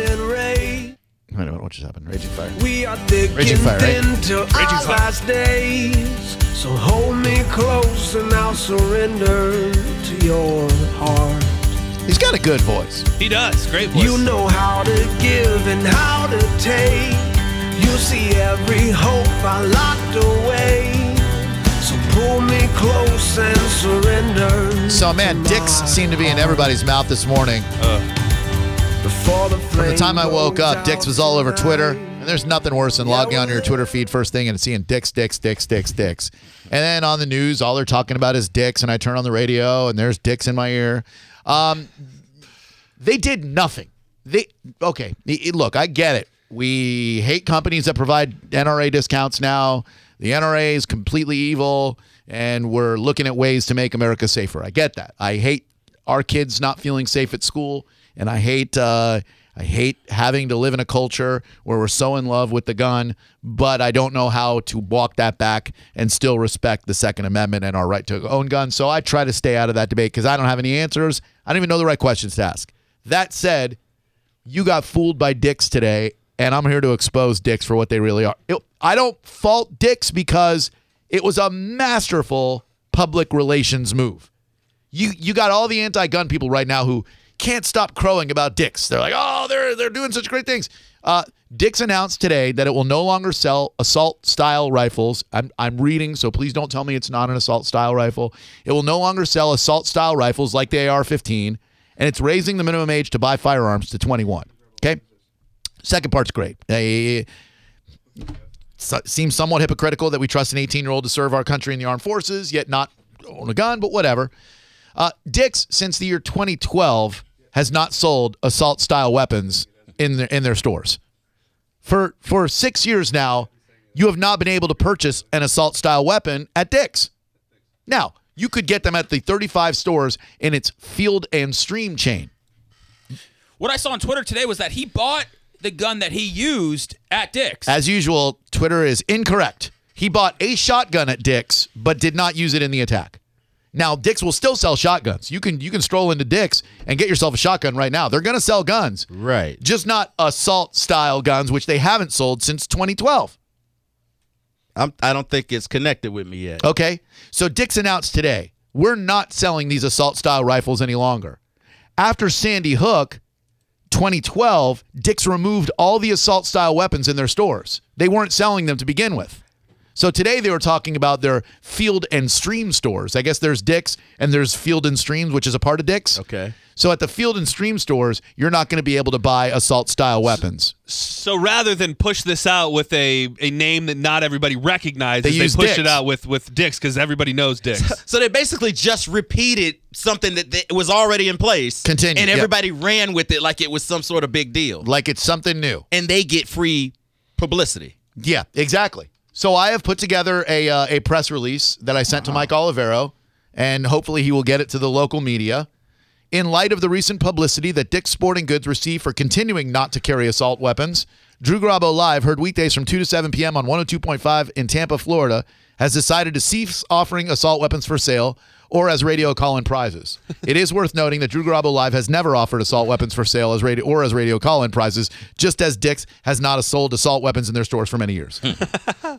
and Ray. Wait a minute, what just happened? Raging Fire. We are thick Raging and Fire, right? thin till our Fire. last days. So hold me close and I'll surrender to your heart. He's got a good voice. He does. Great voice. You know how to give and how to take. You see every hope I locked away. So pull me close and surrender. So, man, dicks my seem to be in everybody's mouth this morning. Before the From the time I woke up, dicks goes was all over Twitter. And there's nothing worse than logging onto your Twitter feed first thing and seeing dicks, dicks, dicks, dicks, dicks. And then on the news, all they're talking about is dicks. And I turn on the radio and there's dicks in my ear. Um, they did nothing. They okay. Look, I get it. We hate companies that provide NRA discounts now. The NRA is completely evil, and we're looking at ways to make America safer. I get that. I hate our kids not feeling safe at school, and I hate uh, I hate having to live in a culture where we're so in love with the gun, but I don't know how to walk that back and still respect the Second Amendment and our right to own guns. So I try to stay out of that debate because I don't have any answers. I don't even know the right questions to ask. That said, you got fooled by dicks today, and I'm here to expose dicks for what they really are. It- I don't fault dicks because it was a masterful public relations move. You you got all the anti-gun people right now who can't stop crowing about dicks. They're like, oh, they're they're doing such great things. Uh, Dick's announced today that it will no longer sell assault style rifles. I'm, I'm reading, so please don't tell me it's not an assault style rifle. It will no longer sell assault style rifles like the AR 15, and it's raising the minimum age to buy firearms to 21. Okay? Second part's great. Uh, so- seems somewhat hypocritical that we trust an 18 year old to serve our country in the armed forces, yet not own a gun, but whatever. Uh, Dick's, since the year 2012, has not sold assault style weapons in their, in their stores. For, for six years now, you have not been able to purchase an assault style weapon at Dick's. Now, you could get them at the 35 stores in its field and stream chain. What I saw on Twitter today was that he bought the gun that he used at Dick's. As usual, Twitter is incorrect. He bought a shotgun at Dick's, but did not use it in the attack. Now, Dick's will still sell shotguns. You can you can stroll into Dick's and get yourself a shotgun right now. They're going to sell guns, Right. just not assault style guns, which they haven't sold since 2012. I'm, I don't think it's connected with me yet. Okay, so Dick's announced today we're not selling these assault style rifles any longer. After Sandy Hook, 2012, Dick's removed all the assault style weapons in their stores. They weren't selling them to begin with. So today they were talking about their field and stream stores. I guess there's Dick's and there's Field and Streams, which is a part of Dick's. Okay. So at the Field and Stream stores, you're not going to be able to buy assault style weapons. So rather than push this out with a, a name that not everybody recognizes, They they, use pushed Dick's. it out with with Dick's because everybody knows Dick's. So they basically just repeated something that, that was already in place. Continue, And yep. everybody ran with it like it was some sort of big deal. Like it's something new. And they get free publicity. Yeah, exactly. So I have put together a uh, a press release that I sent to Mike Olivero, and hopefully he will get it to the local media. In light of the recent publicity that Dick's Sporting Goods received for continuing not to carry assault weapons, Drew Garabo Live, heard weekdays from 2 to 7 p.m. on 102.5 in Tampa, Florida, has decided to cease offering assault weapons for sale or as radio call-in prizes. it is worth noting that Drew Garabo Live has never offered assault weapons for sale as radio or as radio call-in prizes, just as Dick's has not sold assault weapons in their stores for many years. Hmm.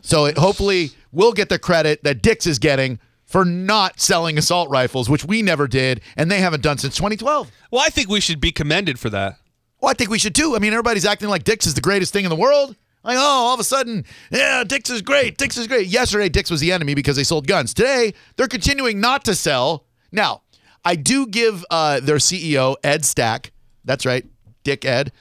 So it, hopefully we'll get the credit that Dick's is getting for not selling assault rifles, which we never did, and they haven't done since 2012. well, I think we should be commended for that. Well, I think we should too. I mean, everybody's acting like Dick's is the greatest thing in the world. Like, oh, all of a sudden, yeah, Dick's is great. Dick's is great. Yesterday, Dick's was the enemy because they sold guns. Today, they're continuing not to sell. Now, I do give uh, their CEO, Ed Stack, that's right, Dick Ed,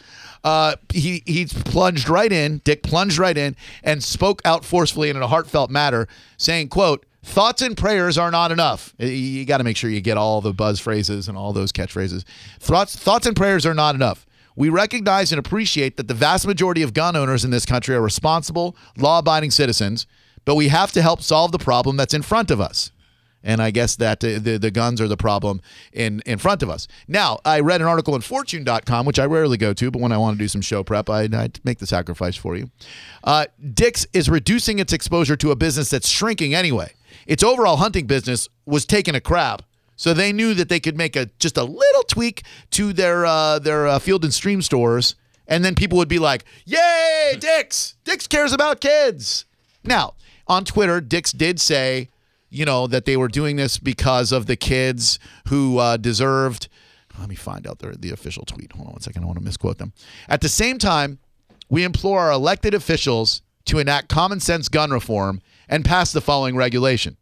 uh, he, he plunged right in, Dick plunged right in and spoke out forcefully and in a heartfelt manner, saying, quote, Thoughts and prayers are not enough. You got to make sure you get all the buzz phrases and all those catchphrases. Thoughts, thoughts and prayers are not enough. We recognize and appreciate that the vast majority of gun owners in this country are responsible, law abiding citizens, but we have to help solve the problem that's in front of us. And I guess that the, the, the guns are the problem in, in front of us. Now, I read an article in fortune.com, which I rarely go to, but when I want to do some show prep, I, I make the sacrifice for you. Uh, Dick's is reducing its exposure to a business that's shrinking anyway. Its overall hunting business was taking a crap. So they knew that they could make a just a little tweak to their uh, their uh, field and stream stores and then people would be like, "Yay, Dick's! Dick's cares about kids." Now, on Twitter, Dick's did say, you know, that they were doing this because of the kids who uh, deserved. Let me find out the, the official tweet. Hold on one second. I want to misquote them. At the same time, we implore our elected officials to enact common sense gun reform and pass the following regulation.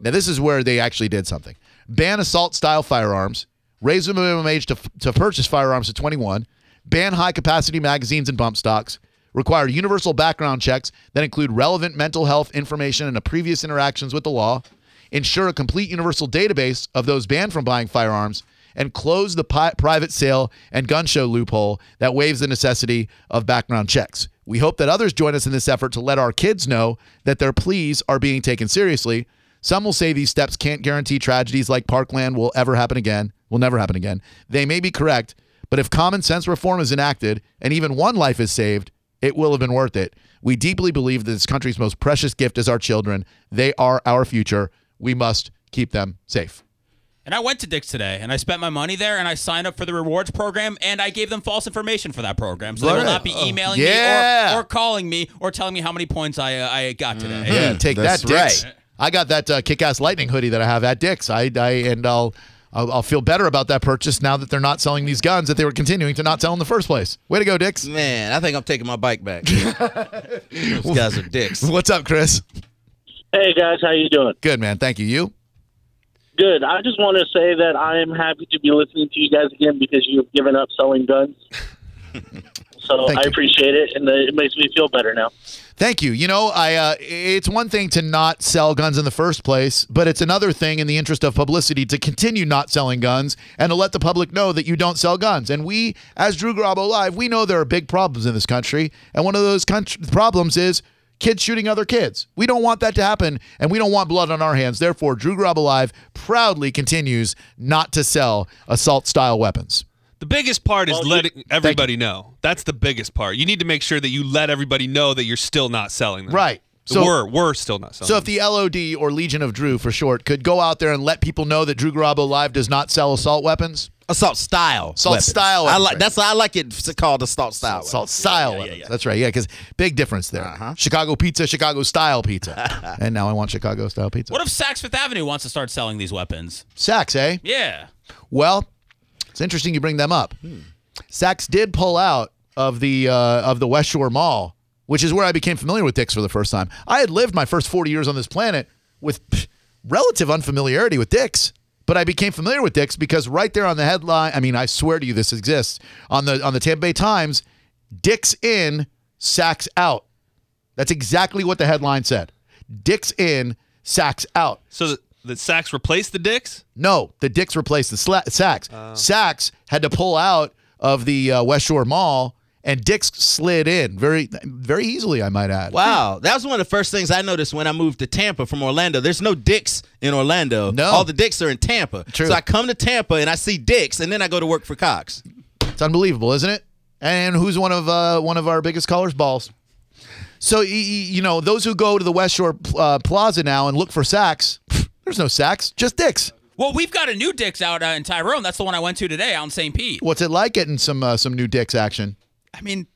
Now, this is where they actually did something ban assault style firearms, raise the minimum age to, to purchase firearms to 21, ban high capacity magazines and bump stocks, require universal background checks that include relevant mental health information and previous interactions with the law, ensure a complete universal database of those banned from buying firearms, and close the pi- private sale and gun show loophole that waives the necessity of background checks. We hope that others join us in this effort to let our kids know that their pleas are being taken seriously. Some will say these steps can't guarantee tragedies like Parkland will ever happen again, will never happen again. They may be correct, but if common sense reform is enacted and even one life is saved, it will have been worth it. We deeply believe that this country's most precious gift is our children. They are our future. We must keep them safe. And I went to Dick's today, and I spent my money there, and I signed up for the rewards program, and I gave them false information for that program, so they will not be emailing Yeah. me or, or calling me or telling me how many points I uh, I got today. Yeah, take that's that, Dick's. right. I got that uh, kick-ass lightning hoodie that I have at Dick's. I, I and I'll, I'll I'll feel better about that purchase now that they're not selling these guns that they were continuing to not sell in the first place. Way to go, Dick's. Man, I think I'm taking my bike back. Those guys are dicks. What's up, Chris? Hey guys, how you doing? Good man, thank you. You? Good. I just want to say that I am happy to be listening to you guys again because you've given up selling guns. so Thank I you. appreciate it, and it makes me feel better now. Thank you. You know, I uh, it's one thing to not sell guns in the first place, but it's another thing in the interest of publicity to continue not selling guns and to let the public know that you don't sell guns. And we, as Drew Garabo Live, we know there are big problems in this country, and one of those country- problems is kids shooting other kids. We don't want that to happen, and we don't want blood on our hands. Therefore, Drew Garabo Live proudly continues not to sell assault-style weapons. The biggest part is Well, you- letting everybody know. That's the biggest part. You need to make sure that you let everybody know that you're still not selling them. Right. So So- we're we're still not selling. So if them. the LOD or Legion of Drew for short could go out there and let people know that Drew Garabo Live does not sell assault weapons, Assault style. Assault weapons. style I like that's I like it called assault style. assault style weapons. That's right. Yeah, because big difference there. Chicago pizza, Chicago style pizza, and now I want Chicago style pizza. What if Saks Fifth Avenue wants to start selling these weapons? Saks, eh? Yeah. Well, it's interesting you bring them up. Saks did pull out of the uh, of the West Shore Mall, which is where I became familiar with Dick's for the first time. I had lived my first 40 years on this planet with relative unfamiliarity with Dick's, but I became familiar with Dick's because right there on the headline, I mean, I swear to you this exists, on the on the Tampa Bay Times, Dick's in, Saks out. That's exactly what the headline said. Dick's in, Saks out. so the, the sacks replaced the dicks. No, the Dicks replaced the sla- Saks. Saks had to pull out of the uh, West Shore Mall, and Dicks slid in very, very easily. I might add. Wow, that was one of the first things I noticed when I moved to Tampa from Orlando. There's no dicks in Orlando. No. all the dicks are in Tampa. True. So I come to Tampa and I see dicks, and then I go to work for Cox. It's unbelievable, isn't it? And who's one of uh, one of our biggest callers? Balls. So y- y- you know those who go to the West Shore uh, Plaza now and look for Saks. There's no sacks, just Dicks. Well, we've got a new Dick's out uh, in Tyrone. That's the one I went to today out in St. Pete. What's it like getting some uh, some new Dicks action? I mean,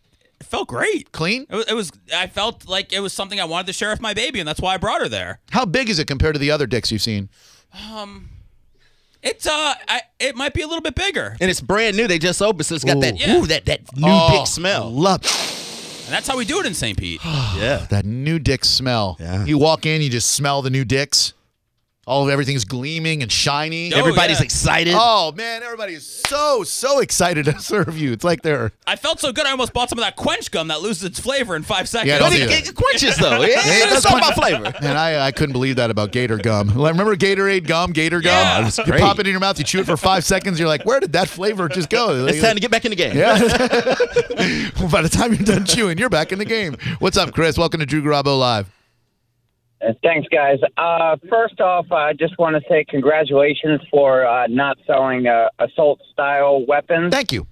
it felt great. Clean? It was, it was. I felt like it was something I wanted to share with my baby, and that's why I brought her there. How big is it compared to the other Dicks you've seen? Um, It's uh, I, it might be a little bit bigger, And it's brand new. They just opened, so it's got that Ooh. Yeah. ooh, that that new Oh, dick smell. Love and that's how we do it in St. Pete. yeah. that new dick smell. Yeah. You walk in, you just smell the new dicks. All of everything's gleaming and shiny. Oh, Everybody's yeah. excited. Oh man, everybody is so so excited to serve you. It's like they're I felt so good. I almost bought some of that quench gum that loses its flavor in five seconds. Yeah, but don't it, do that. it quenches though. Yeah, it it's all about flavor. and I I couldn't believe that about Gator gum. Like, remember Gatorade gum, Gator gum? Yeah. You great. pop it in your mouth, you chew it for five seconds, you're like, where did that flavor just go? It's time to get back in the game. yeah. By the time you're done chewing, you're back in the game. What's up, Chris? Welcome to Drew Garabo Live. Thanks, guys. Uh, first off, I just want to say congratulations for uh, not selling uh, assault style weapons. Thank you.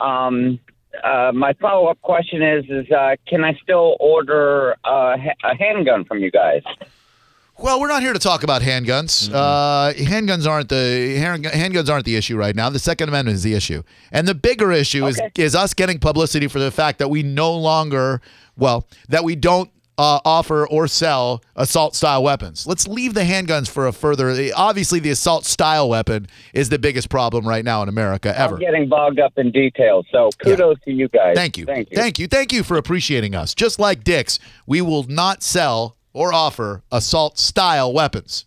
Um, uh, my follow up question is: Is uh, can I still order uh, ha- a handgun from you guys? Well, we're not here to talk about handguns. Uh, handguns aren't the hand- handguns aren't the issue right now. The Second Amendment is the issue, and the bigger issue is is us getting publicity for the fact that we no longer, well, that we don't uh, offer or sell assault style weapons. Let's leave the handguns for a further. Obviously, the assault style weapon is the biggest problem right now in America ever. I'm getting bogged up in details. So kudos to you guys. Thank you. Thank you. Thank you. Thank you for appreciating us. Just like Dick's, we will not sell or offer assault style weapons.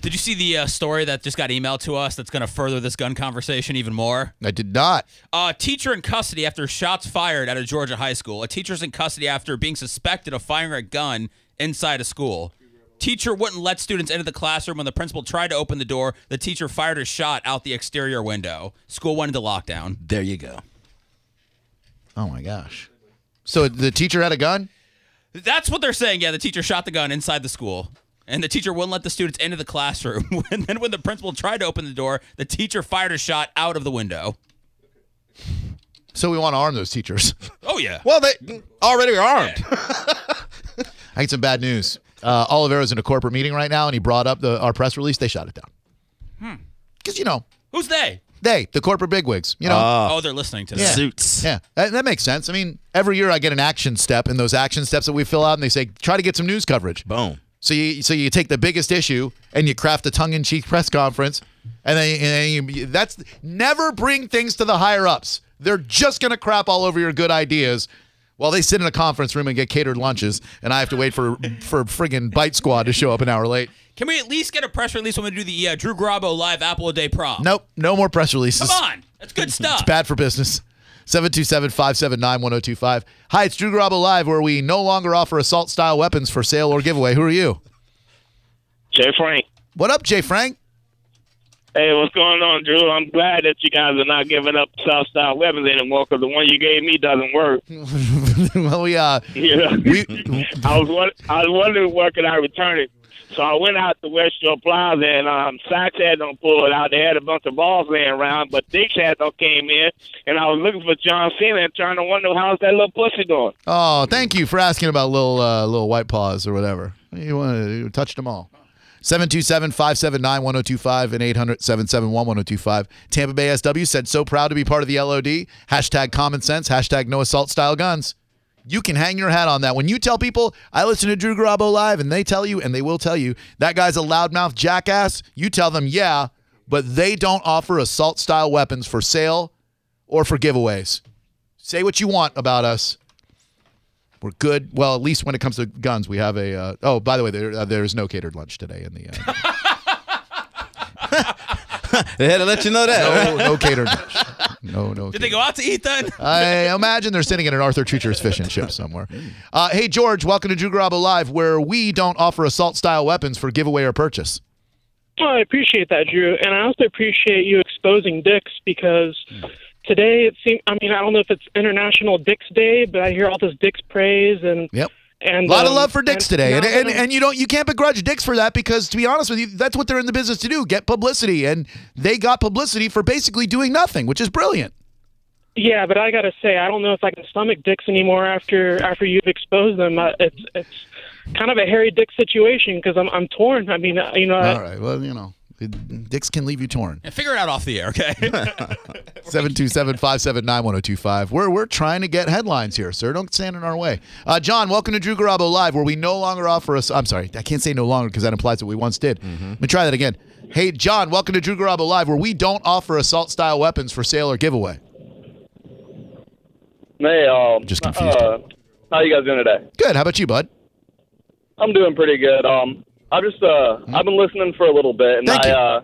Did you see the uh, story that just got emailed to us that's going to further this gun conversation even more? I did not. Uh, teacher in custody after shots fired at a Georgia high school. A teacher's in custody after being suspected of firing a gun inside a school. Teacher wouldn't let students into the classroom when the principal tried to open the door. The teacher fired a shot out the exterior window. School went into lockdown. There you go. Oh my gosh. So the teacher had a gun? That's what they're saying. Yeah, the teacher shot the gun inside the school. And the teacher wouldn't let the students into the classroom. and then when the principal tried to open the door, the teacher fired a shot out of the window. So we want to arm those teachers. Oh, yeah. Well, they already are armed. I get some bad news. Uh, Oliveira's in a corporate meeting right now, and he brought up the our press release. They shot it down. Because you know Who's they? they, the corporate bigwigs. You know, Oh, they're listening to this. Yeah. Suits. yeah, that, that makes sense. I mean, every year I get an action step, and those action steps that we fill out, and they say try to get some news coverage. Boom. So you so you take the biggest issue and you craft a tongue-in-cheek press conference, and then, and then you, that's never bring things to the higher ups. They're just gonna crap all over your good ideas while they sit in a conference room and get catered lunches, and I have to wait for for friggin' Bite Squad to show up an hour late. Can we at least get a press release when we do the uh, Drew Garabo live Apple a Day prom? Nope, no more press releases. Come on. That's good stuff. It's bad for business. 727-579-1025. Hi, it's Drew Garabo Live, where we no longer offer assault-style weapons for sale or giveaway. Who are you? Jay Frank. What up, Jay Frank? Hey, what's going on, Drew? I'm glad that you guys are not giving up South style weapons anymore because the one you gave me doesn't work. well, we uh, Yeah. we I was I was wondering where could I return it. So I went out to West Shore Plaza and um, Sykes had them pull it out. They had a bunch of balls laying around, but Dick's had them came in, and I was looking for John Cena and trying to wonder how's that little pussy doing. Oh, thank you for asking about little uh, little white paws or whatever. You want you touched them all. 727-579-1025 and 800-771-1025. Tampa Bay SW said so proud to be part of the LOD. Hashtag common sense. Hashtag no assault style guns. You can hang your hat on that. When you tell people, I listen to Drew Garabo live, and they tell you, and they will tell you, that guy's a loudmouth jackass, you tell them, yeah, but they don't offer assault style weapons for sale or for giveaways. Say what you want about us. We're good. Well, at least when it comes to guns, we have a. Uh, oh, by the way, there, uh, there's no catered lunch today in the. Uh, They had to let you know that. no, no catered lunch. No, no. Did they go out to eat then? I imagine they're sitting in an Arthur Treacher's fish and chips somewhere. Uh, hey, George, welcome to Drew Garabo Live, where we don't offer assault style weapons for giveaway or purchase. Well, I appreciate that, Drew, and I also appreciate you exposing dicks because today it seems. I mean, I don't know if it's International Dicks Day, but I hear all this dicks praise and Yep. And A lot of um, love for Dicks and today, and, and and you don't you can't begrudge Dicks for that because to be honest with you, that's what they're in the business to do: get publicity, and they got publicity for basically doing nothing, which is brilliant. yeah, but I gotta say, I don't know if I can stomach dicks anymore after after you've exposed them. Uh, it's it's kind of a hairy dick situation because I'm I'm torn. I mean, uh, you know, I- All right, well, you know, Dicks can leave you torn. Yeah, figure it out off the air, okay? 727-579-1025. We're we're trying to get headlines here, sir. Don't stand in our way. Uh, John, welcome to Drew Garabo Live, where we no longer offer us. I'm sorry, I can't say no longer because that implies that we once did. Let me try that again. Hey, John, welcome to Drew Garabo Live, where we don't offer assault style weapons for sale or giveaway. Hey, um, Just confused. Uh, how you guys doing today? Good. How about you, bud? I'm doing pretty good. Um, I just uh, I've been listening for a little bit, and Hmm. Thank I you. uh,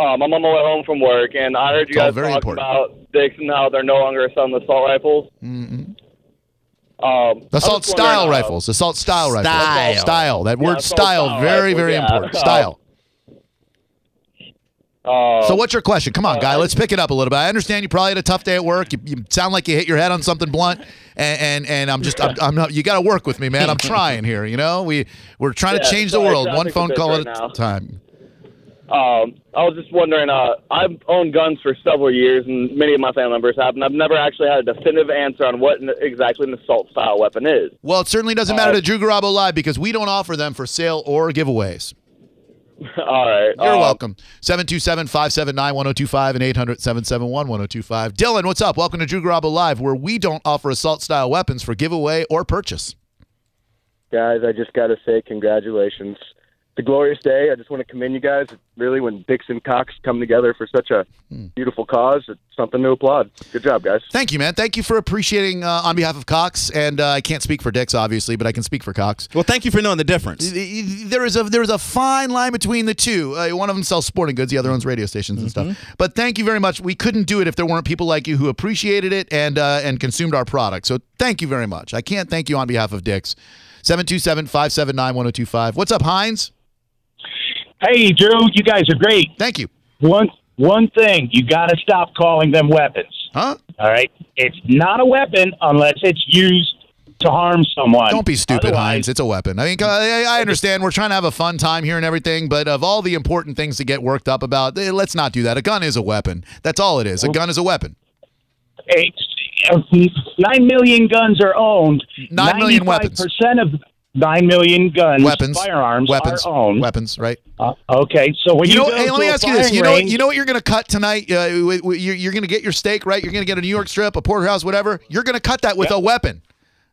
um, I'm on my way home from work, and I heard you It's all guys very talk important. about Dick's and how they're no longer selling the assault rifles. Mm-mm. Um, I was Assault style uh, rifles. Assault style rifles. Style. Style. That Yeah, word assault style, style very, rifles, very yeah. important. Uh, Style. Uh, So what's your question? Come on, guy. uh, Let's pick it up a little bit. I understand you probably had a tough day at work. You, you sound like you hit your head on something blunt, and and, and I'm just I'm, I'm not. You got to work with me, man. I'm trying here. You know, we we're trying to Yeah, change the world one phone call right at now. a time. Um, I was just wondering. Uh, I've owned guns for several years, and many of my family members have, and I've never actually had a definitive answer on what exactly an assault style weapon is. Well, it certainly doesn't matter to Drew Garabo Live because we don't offer them for sale or giveaways. All right. You're um, welcome. 727 579 1025 and 800 771 1025. Dylan, what's up? Welcome to Drew Garabo Live, where we don't offer assault style weapons for giveaway or purchase. Guys, I just got to say congratulations. It's a glorious day. I just want to commend you guys. Really, when Dick's and Cox come together for such a beautiful cause, it's something to applaud. Good job, guys. Thank you, man. Thank you for appreciating uh, on behalf of Cox. And uh, I can't speak for Dick's, obviously, but I can speak for Cox. Well, thank you for knowing the difference. There is a there is a fine line between the two. Uh, one of them sells sporting goods, the other owns radio stations and stuff. But thank you very much. We couldn't do it if there weren't people like you who appreciated it and uh, and consumed our product. So thank you very much. I can't thank you on behalf of Dick's. 727-579-1025. What's up, Heinz? Hey, Drew, you guys are great. Thank you. One one thing, you got to stop calling them weapons. Huh? All right, it's not a weapon unless it's used to harm someone. Don't be stupid, Otherwise- Heinz. It's a weapon. I mean, I, I understand we're trying to have a fun time here and everything, but of all the important things to get worked up about, eh, let's not do that. A gun is a weapon. That's all it is. A gun is a weapon. It's, uh, nine million guns are owned. Nine million weapons. Percent of nine million guns, Weapons, firearms, weapons, weapons, right? Uh, okay, so when you you, know, hey, let me ask you this. You know, range- you know what you're going to cut tonight. Uh, you're you're going to get your steak, right? You're going to get a New York strip, a porterhouse, whatever. You're going to cut that with a weapon.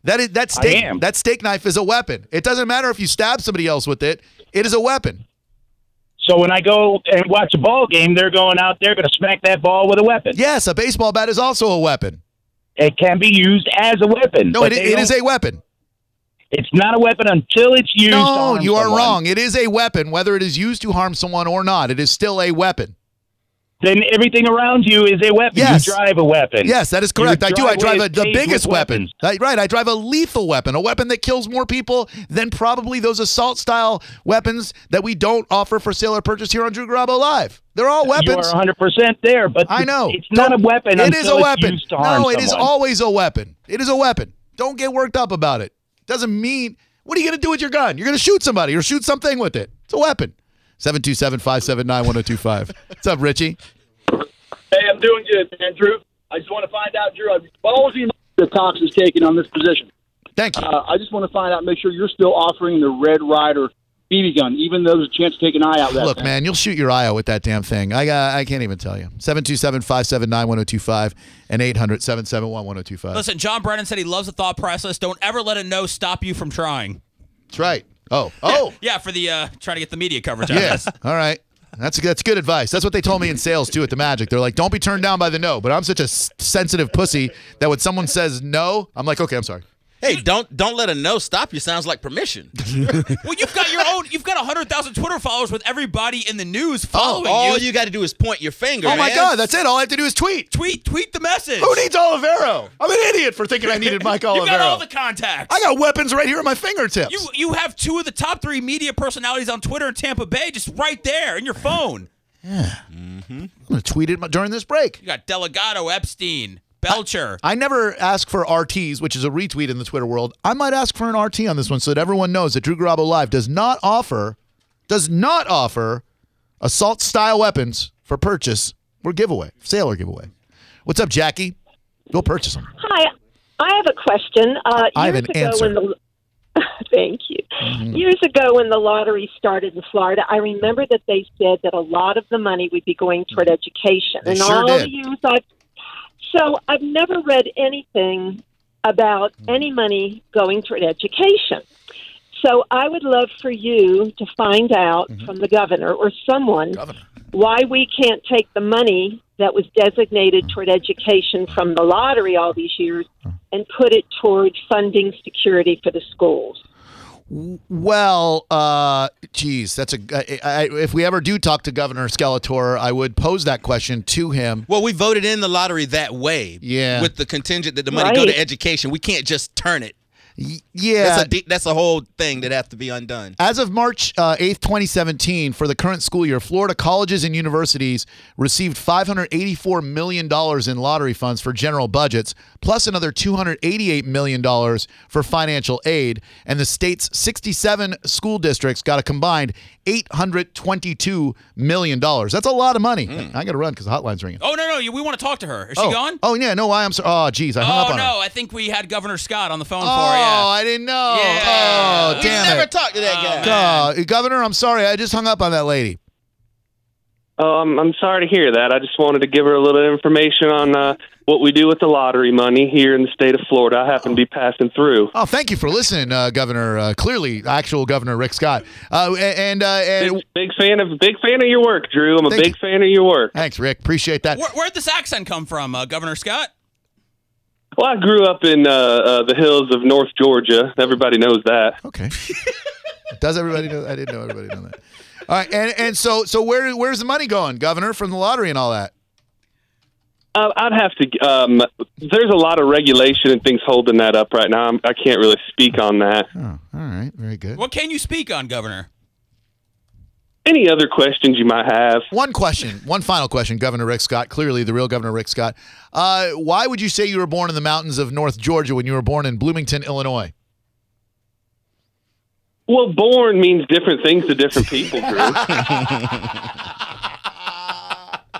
That is that steak. That steak knife is a weapon. It doesn't matter if you stab somebody else with it. It is a weapon. So when I go and watch a ball game, they're going out there going to smack that ball with a weapon. Yes, a baseball bat is also a weapon. It can be used as a weapon. No, it, it is a weapon. It's not a weapon until it's used. No, you are someone. wrong. It is a weapon, whether it is used to harm someone or not. It is still a weapon. Then everything around you is a weapon. Yes. You drive a weapon. Yes, that is correct. I do. I drive a, the biggest weapon. That- right. I drive a lethal weapon, a weapon that kills more people than probably those assault style weapons that we don't offer for sale or purchase here on Drew Garabo Live. They're all weapons. You are 100 percent there, but I know. it's not a weapon. It is a weapon. used to harm No, it is someone. always a weapon. It is a weapon. Don't get worked up about it. Doesn't mean what are you going to do with your gun? You're going to shoot somebody or shoot something with it. It's a weapon. 727-579-1025. What's up, Richie? Hey, I'm doing good, man. Drew, I just want to find out, Drew, ballsy that Cox is taking on this position. Thank you. Uh, I just want to find out, make sure you're still offering the Red Rider BB gun, even though there's a chance to take an eye out. That Look, thing. man, you'll shoot your eye out with that damn thing. I got, I can't even tell you. 727-579-1025 and 800-771-1025. Listen, John Brennan said he loves the thought process. Don't ever let a no stop you from trying. That's right. Oh, oh. Yeah, for the uh, trying to get the media coverage. Yes. this. All right. That's that's good advice. That's what they told me in sales too at the Magic. They're like, "Don't be turned down by the no." But I'm such a s- sensitive pussy that when someone says no, I'm like, "Okay, I'm sorry." Hey, don't don't let a no stop you. Sounds like permission. well, you've got your own. You've got hundred thousand Twitter followers with everybody in the news oh, following you. all you. you got to do is point your finger. Oh my man. God, that's it. All I have to do is tweet. Tweet, tweet the message. Who needs Olivero? I'm an idiot for thinking I needed Mike Olivero. You got all the contacts. I got weapons right here at my fingertips. You you have two of the top three media personalities on Twitter in Tampa Bay, just right there in your phone. Yeah. Mm-hmm. I'm gonna tweet it during this break. You got Delgado, Epstein, Belcher. I never ask for RTs, which is a retweet in the Twitter world. I might ask for an RT on this one so that everyone knows that Drew Garabo Live does not offer, does not offer assault style weapons for purchase or giveaway, sale or giveaway. What's up, Jackie? Go purchase them. Hi, I have a question. Uh, I have an ago answer. When the, thank you. Years ago, when the lottery started in Florida, I remember that they said that a lot of the money would be going toward education, They and sure all did. the years I've so I've never read anything about hmm. any money going toward education. So I would love for you to find out mm-hmm. from the governor or someone why we can't take the money that was designated hmm. toward education from the lottery all these years hmm. and put it toward funding security for the schools. Well, uh, geez, that's a. I, I, if we ever do talk to Governor Skeletor, I would pose that question to him. Well, we voted in the lottery that way. Yeah. With the contingent that the money go to education. We can't just turn it. Yeah. That's a de- that's a whole thing that have to be undone. As of March uh, 8th, 2017, for the current school year, Florida colleges and universities received $584 million in lottery funds for general budgets, plus another $288 million for financial aid. And the state's 67 school districts got a combined $822 million. That's a lot of money. I got to run because the hotline's ringing. Oh no, no, we want to talk to her. Is she oh. gone? Oh, yeah. No, why? I'm sorry. Oh, geez. I hung up Oh on her. Oh no, I think we had Governor Scott on the phone Oh, for her. Yeah. I didn't know. Yeah. Oh, We damn Never it. talked to that guy. God, Governor, I'm sorry. I just hung up on that lady. Oh, I'm, I'm sorry to hear that. I just wanted to give her a little information on uh, what we do with the lottery money here in the state of Florida. I happen to be passing through. Oh, thank you for listening, uh, Governor. Uh, clearly, actual Governor Rick Scott. Uh, and uh, and Big, big fan of big fan of your work, Drew. I'm a Thank big fan of your work. thanks, Rick. Appreciate that. Where, where'd this accent come from, uh, Governor Scott? Well, I grew up in uh, uh, the hills of North Georgia. Everybody knows that. Okay. Does everybody know? I didn't know everybody knew that. All right, and and so so where where's the money going, Governor, from the lottery and all that? Uh, I'd have to. Um, there's a lot of regulation and things holding that up right now. I'm, I can't really speak on that. Oh, all right, very good. What can you speak on, Governor? Any other questions you might have? One question, one final question, Governor Rick Scott. Clearly, the real Governor Rick Scott. Uh, why would you say you were born in the mountains of North Georgia when you were born in Bloomington, Illinois? Well, born means different things to different people, Drew.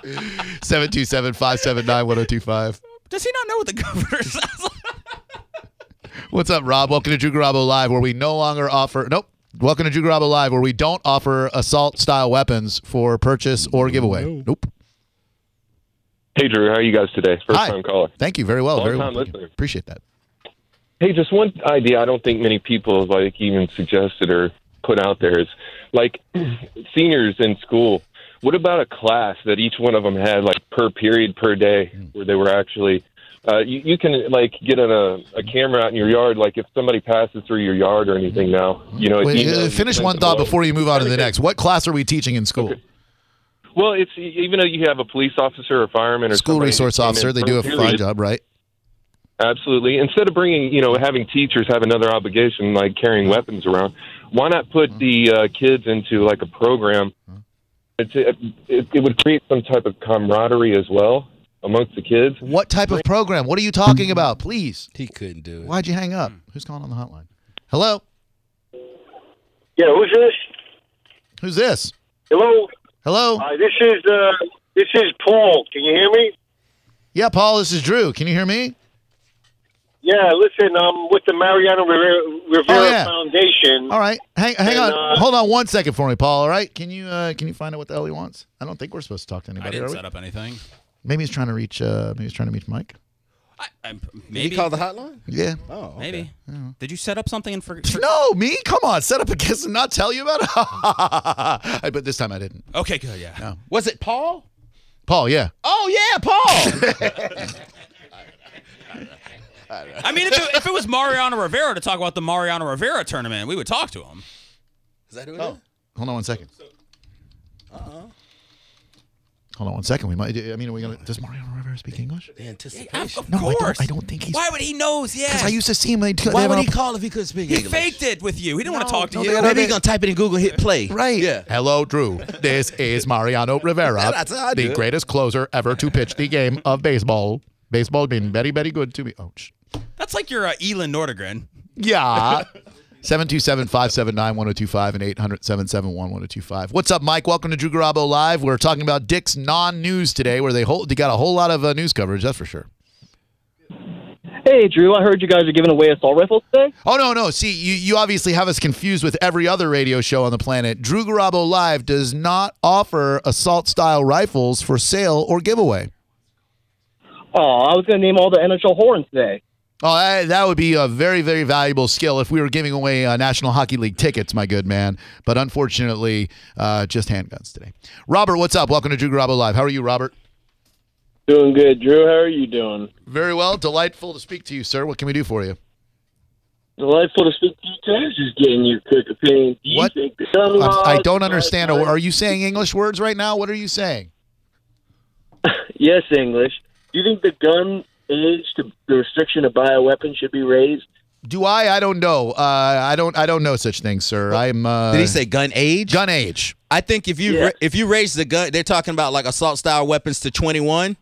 727-579-1025. Does he not know what the governor sounds like? What's up, Rob? Welcome to Drew Garabo Live, where we no longer offer. Nope. Welcome to Drew Garabo Live, where we don't offer assault-style weapons for purchase or giveaway. Nope. Hey Drew, how are you guys today? First Hi. time caller. Thank you. Very well. Long Very time well. listener. Appreciate that. Hey, just one idea I don't think many people like even suggested or put out there is like seniors in school. What about a class that each one of them had like per period per day hmm. where they were actually uh, you, you can like get on a, a camera out in your yard like if somebody passes through your yard or anything now you know Wait, uh, finish one thought before you move on to the next. What class are we teaching in school? well it's even though you have a police officer or fireman or School resource officer. They do a fine job, right? Absolutely. Instead of bringing, you know, having teachers have another obligation like carrying weapons around, why not put the uh, kids into like a program? It, it would create some type of camaraderie as well amongst the kids. What type of program? What are you talking about? Please. He couldn't do it. Why'd you hang up? Who's calling on the hotline? Hello. Yeah, who's this? Who's this? Hello. Hello. Uh, this is uh, this is Paul. Can you hear me? Yeah, Paul. This is Drew. Can you hear me? Yeah. Listen, um, with the Mariano Rivera, Rivera Oh, yeah. Foundation. All right. Hang, hang And, on. uh, Hold on one second for me, Paul. All right. Can you uh, can you find out what the hell he wants? I don't think we're supposed to talk to anybody. I didn't are we? set up anything. Maybe he's trying to reach. Uh, maybe he's trying to reach Mike. I'm, Did he call the hotline? Yeah. Oh, okay. Maybe. Did you set up something and forget? No, me. Come on. Set up a kiss and not tell you about it. but this time I didn't. Okay, good. Yeah. No. Was it Paul? Paul. Yeah. Oh yeah, Paul. I mean, if it, if it was Mariano Rivera to talk about the Mariano Rivera tournament, we would talk to him. Is that who it Oh. is? Hold on one second. Uh-uh. Hold on one second. We might. I mean, are we gonna? Does Mariano Rivera speak English? The anticipation. No, I course. don't. I don't think he's. Why would he knows? Yeah. Because I used to see him. They, they Why would he call if he couldn't speak he English? He faked it with you. He didn't want to talk to no, you. they- Maybe he's gonna type it in Google, hit play. Right. Yeah. Hello, Drew. This is Mariano Rivera, That's how I the do greatest closer ever to pitch the game of baseball. Baseball been very, very good to me. Oh, sh- That's like your uh, Elin Nordegren. yeah. 727-579-1025 and 800-771-1025. What's up, Mike? Welcome to Drew Garabo Live. We're talking about Dick's non-news today, where they hold, they got a whole lot of uh, news coverage, that's for sure. Hey, Drew, I heard you guys are giving away assault rifles today. Oh no, no. See, you, you obviously have us confused with every other radio show on the planet. Drew Garabo Live does not offer assault style rifles for sale or giveaway. Oh, I was going to name all the NHL horns today. Oh, that, that would be a very, very valuable skill if we were giving away uh, National Hockey League tickets, my good man. But unfortunately, uh, just handguns today. Robert, what's up? Welcome to Drew Garabo Live. How are you, Robert? Doing good, Drew. How are you doing? Very well. Delightful to speak to you, sir. What can we do for you? Delightful to speak to you today. Just getting your quick opinion. Do you What? think the I, don't understand. Are you saying English words right now? What are you saying? Yes, English. Do you think the gun age to the restriction to buy a weapon should be raised Do I? I don't know. Uh, I don't. I don't know such things, sir. I'm. Uh, Did he say gun age? gun age? I think if you Yeah. ra- if you raise the gun, they're talking about like assault style weapons to 21.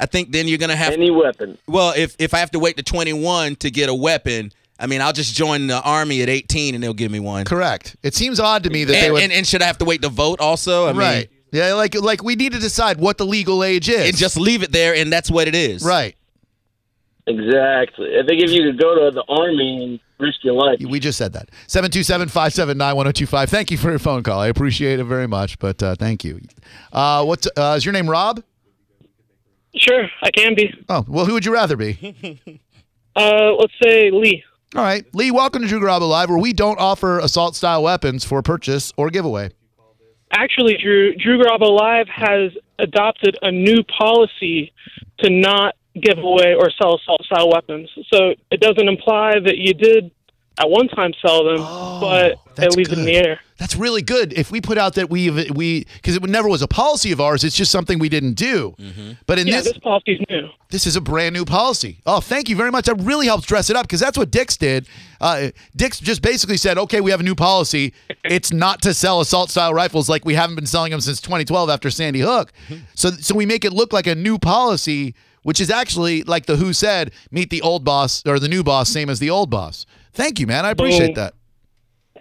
I think then you're gonna have any weapon. Well, if if I have to wait to 21 to get a weapon, I mean, I'll just join the army at 18 and they'll give me one. Correct. It seems odd to me that and, they would. and, and should I have to wait to vote also? I mean, right. Yeah. Like like we need to decide what the legal age is. and just leave it there, and that's what it is. right. Exactly. I think if you could go to the army and risk your life. We just said that. 727-579-1025. Thank you for your phone call. I appreciate it very much, but uh, thank you. Uh, what's uh, is your name Rob? Sure, I can be. Oh, well, who would you rather be? Uh, let's say Lee. All right. Lee, welcome to Drew Garabo Live, where we don't offer assault style weapons for purchase or giveaway. Actually, Drew, Drew Garabo Live has adopted a new policy to not give away or sell assault style weapons. So it doesn't imply that you did at one time sell them, but it leaves it in the air. That's really good. If we put out that we we because it never was a policy of ours, it's just something we didn't do. But in yeah, this, this policy's new. this is a brand new policy. Oh, thank you very much. That really helps dress it up because that's what Dick's did. Uh, Dick's just basically said, "Okay, we have a new policy. It's not to sell assault style rifles like we haven't been selling them since 2012 after Sandy Hook." So, so we make it look like a new policy, which is actually like the Who said, "Meet the old boss or the new boss, same as the old boss." Thank you, man. I appreciate Boom. that.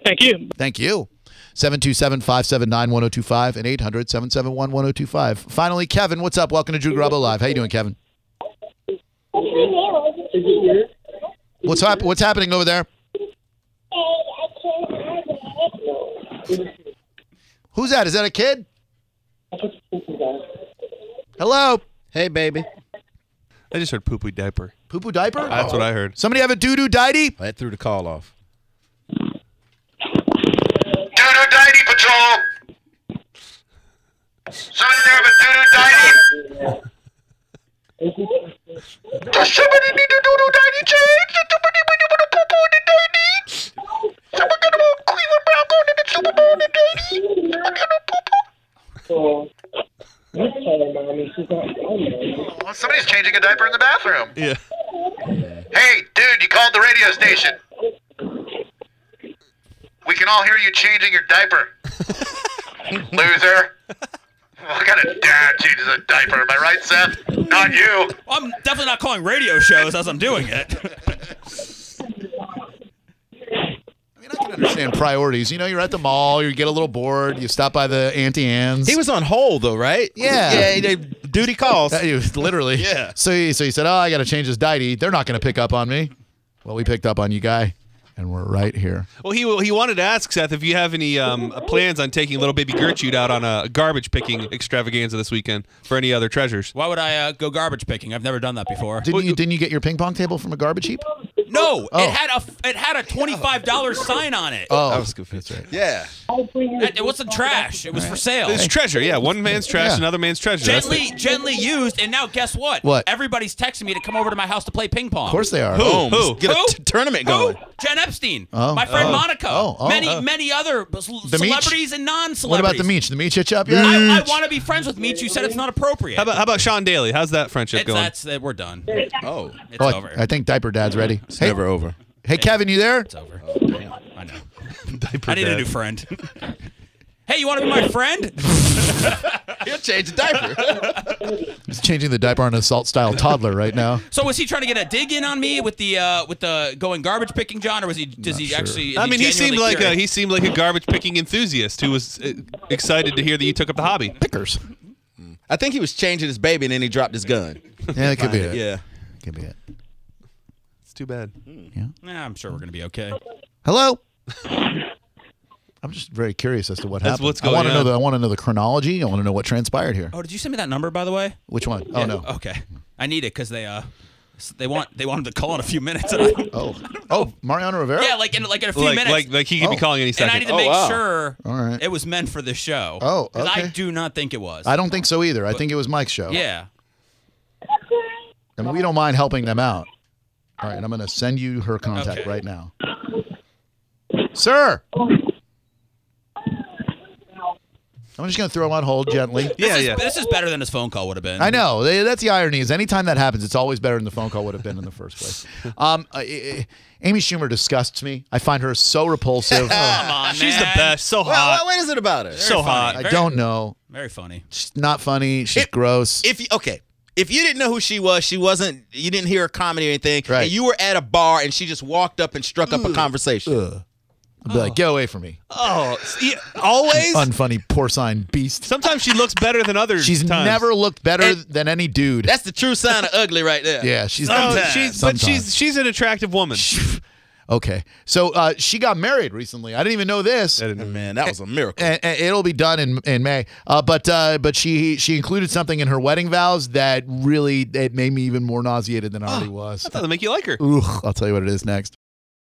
Thank you. Thank you. 727 579 1025 and 800 771 1025. Finally, Kevin, what's up? Welcome to Drew Garabo Live. How you doing, Kevin? What's, hap- what's happening over there? Who's that? Is that a kid? Hello? Hey, baby. I just heard poo poo diaper. Poo poo diaper? That's what I oh. heard. Somebody have a doo doo diety? That threw the call off. Doo-doo Diety Patrol! Somebody there have a doo-doo diety? Does somebody need a doo-doo diety change? Does somebody need a poo-poo in the diety? Someone got a Cleveland Brown going to the Super Bowl in the diety? I got no poo-poo. Well, somebody's changing a diaper in the bathroom. Yeah. Hey, dude, you called the radio station. We can all hear you changing your diaper. Loser. What kind of dad changes a diaper? Am I right, Seth? Not you. I'm definitely not calling radio shows as I'm doing it. Understand priorities. You know, you're at the mall, you get a little bored, you stop by the Auntie Anne's. He was on hold though, right? Yeah. Yeah. they- duty calls. He was literally. Yeah. So he, so he said, "Oh, I got to change his diety. They're not going to pick up on me." Well, we picked up on you, guy, and we're right here. Well, he he wanted to ask Seth if you have any um, plans on taking little baby Gertrude out on a garbage picking extravaganza this weekend for any other treasures. Why would I uh, go garbage picking? I've never done that before. Didn't you? Didn't you get your ping pong table from a garbage heap? No, Oh. it had a it had a twenty five dollars sign on it. Oh, That was good. That's right. Yeah. It, it wasn't trash. It was for sale. It's treasure, yeah. One man's trash, Yeah. another man's treasure. That's the- Gently, gently used, and now guess what? What? Everybody's texting me to come over to my house to play ping pong. Of course they are. Who? Who? Get a Who? t- tournament Who? going. Jen Epstein, Oh. my friend Oh. Monica, Oh, oh, many oh. many other c- The Meech? celebrities and non-celebrities. What about the Meech? The Meech hit you up yet? I, I want to be friends with Meech. You said it's not appropriate. How about how about Sean Daly? How's that friendship it's, going? that's that we're done. Oh, It's Oh, I- over. I, think Diaper Dad's ready. it's Hey, never over. hey, Kevin, you there? It's over. Oh, I know. Diaper I need a new friend. hey, you want to be my friend? He'll change the diaper. He's changing the diaper on an assault style toddler right now. So was he trying to get a dig in on me with the uh, with the going garbage picking, John, or was he does he actually? I mean, he seemed genuinely like a, he seemed like a garbage picking enthusiast who was uh, excited to hear that you took up the hobby. Pickers. I think he was changing his baby and then he dropped his gun. Yeah, that could be it. Yeah. Could be it. It's too bad. Nah, I'm sure we're gonna be okay. Hello. I'm just very curious as to what That's happened. what's I want going to know on. the I want to know the chronology. I want to know what transpired here. Oh, did you send me that number by the way? Which one? Oh Yeah, no. Okay, I need it because they uh s- they want they want him to call in a few minutes. And I, Oh. Oh, Mariano Rivera. yeah, like in like in a few Like, minutes. like like he could be Oh. calling any second. and second. I need to Oh, make wow. sure All right. it was meant for the show. Oh, 'Cause I okay. do not think it was. I don't think so either. I think it was Mike's show. Yeah. And we don't mind helping them out. All right, I'm going to send you her contact Okay. right now. I'm just going to throw him on hold gently. This is, This is better than his phone call would have been. I know. They- That's the irony. Is anytime that happens, it's always better than the phone call would have been in the first place. Um, uh, uh, Amy Schumer disgusts me. I find her so repulsive. Come on, She's the man. best. So Well, hot. what- what is it about her? So hot. I don't know. Very funny. She's not funny. She's gross. If you, okay, if you didn't know who she was, she wasn't. You didn't hear her comedy or anything, Right. and you were at a bar and she just walked up and struck up a conversation. I'd be like, get away from me. Oh, see, always. Unfunny porcine beast. Sometimes she looks better than others. She's times. never looked better than any dude. That's the true sign of ugly, right there. yeah, she's No, she's but she's she's an attractive woman. Okay, so uh, she got married recently. I didn't even know this. Man, that was a miracle. And, and it'll be done in in May. Uh, but uh, but she she included something in her wedding vows that really it made me even more nauseated than I already was. That'll make you like her. Ugh, I'll tell you what it is next.